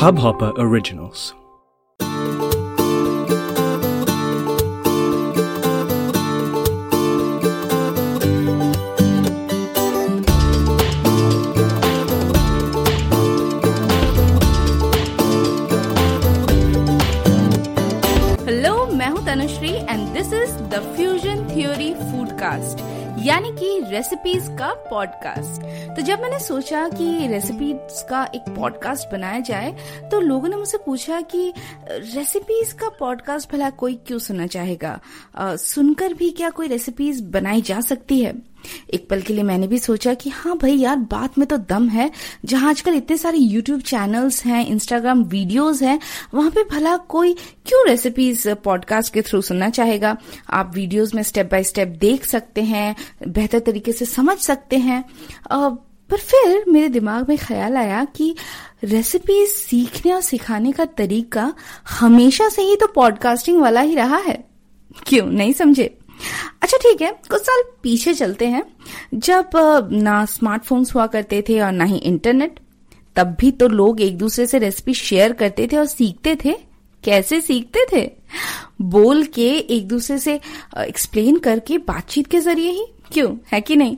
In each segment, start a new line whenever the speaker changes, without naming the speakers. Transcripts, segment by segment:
Hubhopper Originals.
Hello मैं हूं Tanushree and this is the fusion theory foodcast यानी कि रेसिपीज़ का पॉडकास्ट तो जब मैंने सोचा कि रेसिपीज़ का एक पॉडकास्ट बनाया जाए तो लोगों ने मुझसे पूछा कि रेसिपीज़ का पॉडकास्ट भला कोई क्यों सुनना चाहेगा? आ, सुनकर भी क्या कोई रेसिपीज़ बनाई जा सकती है? एक पल के लिए मैंने भी सोचा कि हाँ भाई यार, बात में तो दम है। जहाँ आजकल इतने सारे यूट्यूब चैनल्स हैं इंस्टाग्राम वीडियोस हैं, वहाँ पे भला कोई क्यों रेसिपीज़ पॉडकास्ट के थ्रू सुनना चाहेगा? आप वीडियोस में स्टेप बाय स्टेप देख सकते हैं, बेहतर तरीके से समझ सकते हैं। पर फिर मेरे दिमाग में ख्याल आया कि रेसिपीज़ सीखने और सिखाने का तरीका हमेशा से ही तो पॉडकास्टिंग वाला ही रहा है। क्यों? नहीं समझे? अच्छा ठीक है। कुछ साल पीछे चलते हैं। जब ना स्मार्टफोन्स हुआ करते थे और ना ही इंटरनेट, तब भी तो लोग एक दूसरे से रेसिपी शेयर करते थे और सीखते थे। कैसे सीखते थे? बोल के एक दूसरे से एक्सप्लेन करके बातचीत के ज़रिए ही। क्यों? है कि नहीं?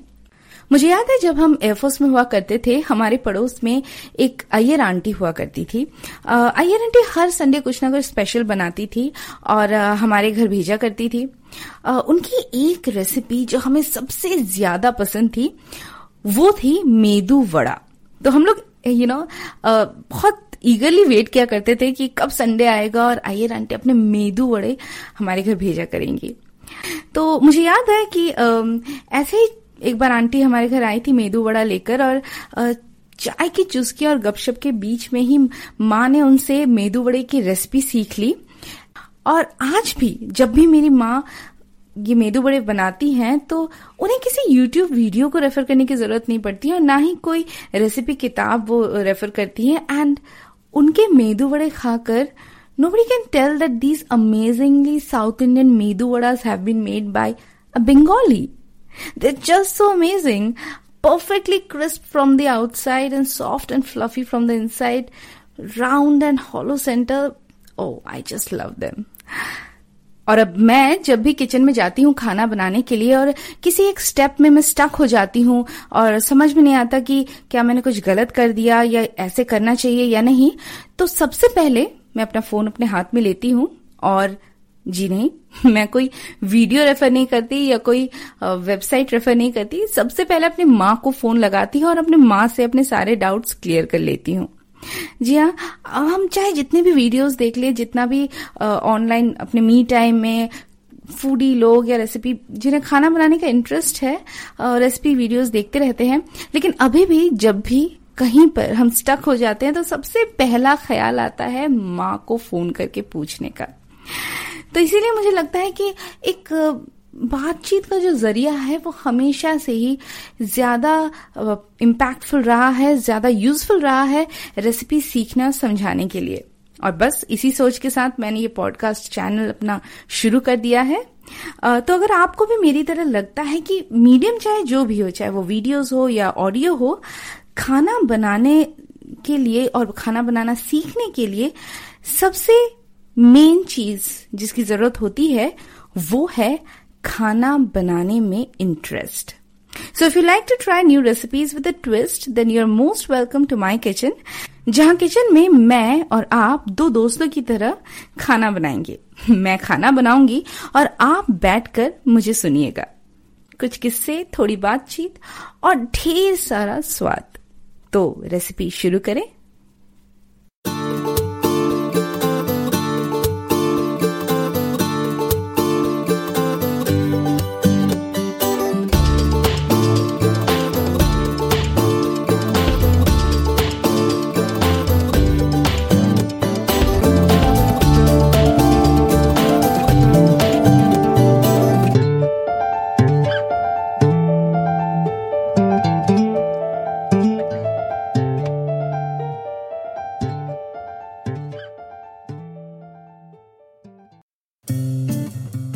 मुझे याद है जब हम एयरफोर्स में हुआ करते थे हमारे पड़ोस में एक अय्यर आंटी हुआ करती थी। अ, अय्यर आंटी हर संडे कुछ ना कुछ स्पेशल बनाती थी और हमारे घर भेजा करती थी। उनकी एक रेसिपी जो हमें सबसे ज़्यादा पसंद थी वो थी मेदू वड़ा। तो हम लोग यू नो बहुत ईगरली वेट किया करते थे कि कब संडे आएगा और अय्यर आंटी अपने मेदू वड़े हमारे घर भेजा करेंगी। तो मुझे याद है कि ऐसे ही एक बार आंटी हमारे घर आई थी मेदू वड़ा लेकर और चाय की चुस्की और गपशप के बीच में ही माँ ने उनसे मेदू वड़े की रेसिपी सीख ली और आज भी जब भी मेरी माँ ये मेदू बड़े बनाती हैं तो उन्हें किसी YouTube वीडियो को रेफर करने की ज़रूरत नहीं पड़ती है और ना ही कोई रेसिपी किताब वो रेफर करती है एंड उनके मेदू बड़े खाकर nobody can tell that these amazingly South Indian medu vadas have been made by a Bengali. They're just so amazing. Perfectly crisp from the outside and soft and fluffy from the inside. Round and hollow center. Oh, I just love them. और अब मैं जब भी kitchen में जाती हूँ खाना बनाने के लिए और किसी एक स्टेप में मैं स्टक हो जाती हूँ और समझ में नहीं आता कि क्या मैंने कुछ गलत कर दिया या ऐसे करना चाहिए या नहीं तो सबसे पहले मैं अपना फ़ोन अपने हाथ में लेती हूँ और जी नहीं, मैं कोई वीडियो रेफर नहीं करती या कोई वेबसाइट रेफर नहीं करती। सबसे पहले अपनी माँ को फ़ोन लगाती हूँ और अपने माँ से अपने सारे डाउट्स क्लियर कर लेती हूँ। जी हाँ हम चाहे जितने भी वीडियोस देख ले, जितना भी ऑनलाइन अपने मी टाइम में फूडी लोग या रेसिपी जिन्हें खाना बनाने का इंटरेस्ट है रेसिपी वीडियोस देखते रहते हैं। लेकिन अभी भी जब भी कहीं पर हम स्टक हो जाते हैं तो सबसे पहला ख्याल आता है माँ को फ़ोन करके पूछने का। तो इसीलिए मुझे लगता है कि एक बातचीत का जो ज़रिया है, वो हमेशा से ही ज़्यादा इम्पैक्टफुल रहा है, ज़्यादा यूजफुल रहा है रेसिपी सीखना, समझाने के लिए। और बस इसी सोच के साथ मैंने ये पॉडकास्ट चैनल अपना शुरू कर दिया है। तो अगर आपको भी मेरी तरह लगता है कि मीडियम चाहे जो भी हो, चाहे वो वीडियोस हो या ऑडियो हो, खाना बनाने के लिए और खाना बनाना सीखने के लिए सबसे मेन चीज़ जिसकी ज़रूरत होती है वो है खाना बनाने में interest So if you like to try new recipes with a twist, then you're most welcome to my kitchen. जहाँ किचन में मैं और आप दो दोस्तों की तरह खाना बनाएँगे। मैं खाना बनाऊँगी और आप बैठकर मुझे सुनिएगा। कुछ किस्से थोड़ी बातचीत और ढेर सारा स्वाद। तो रेसिपी शुरू करें।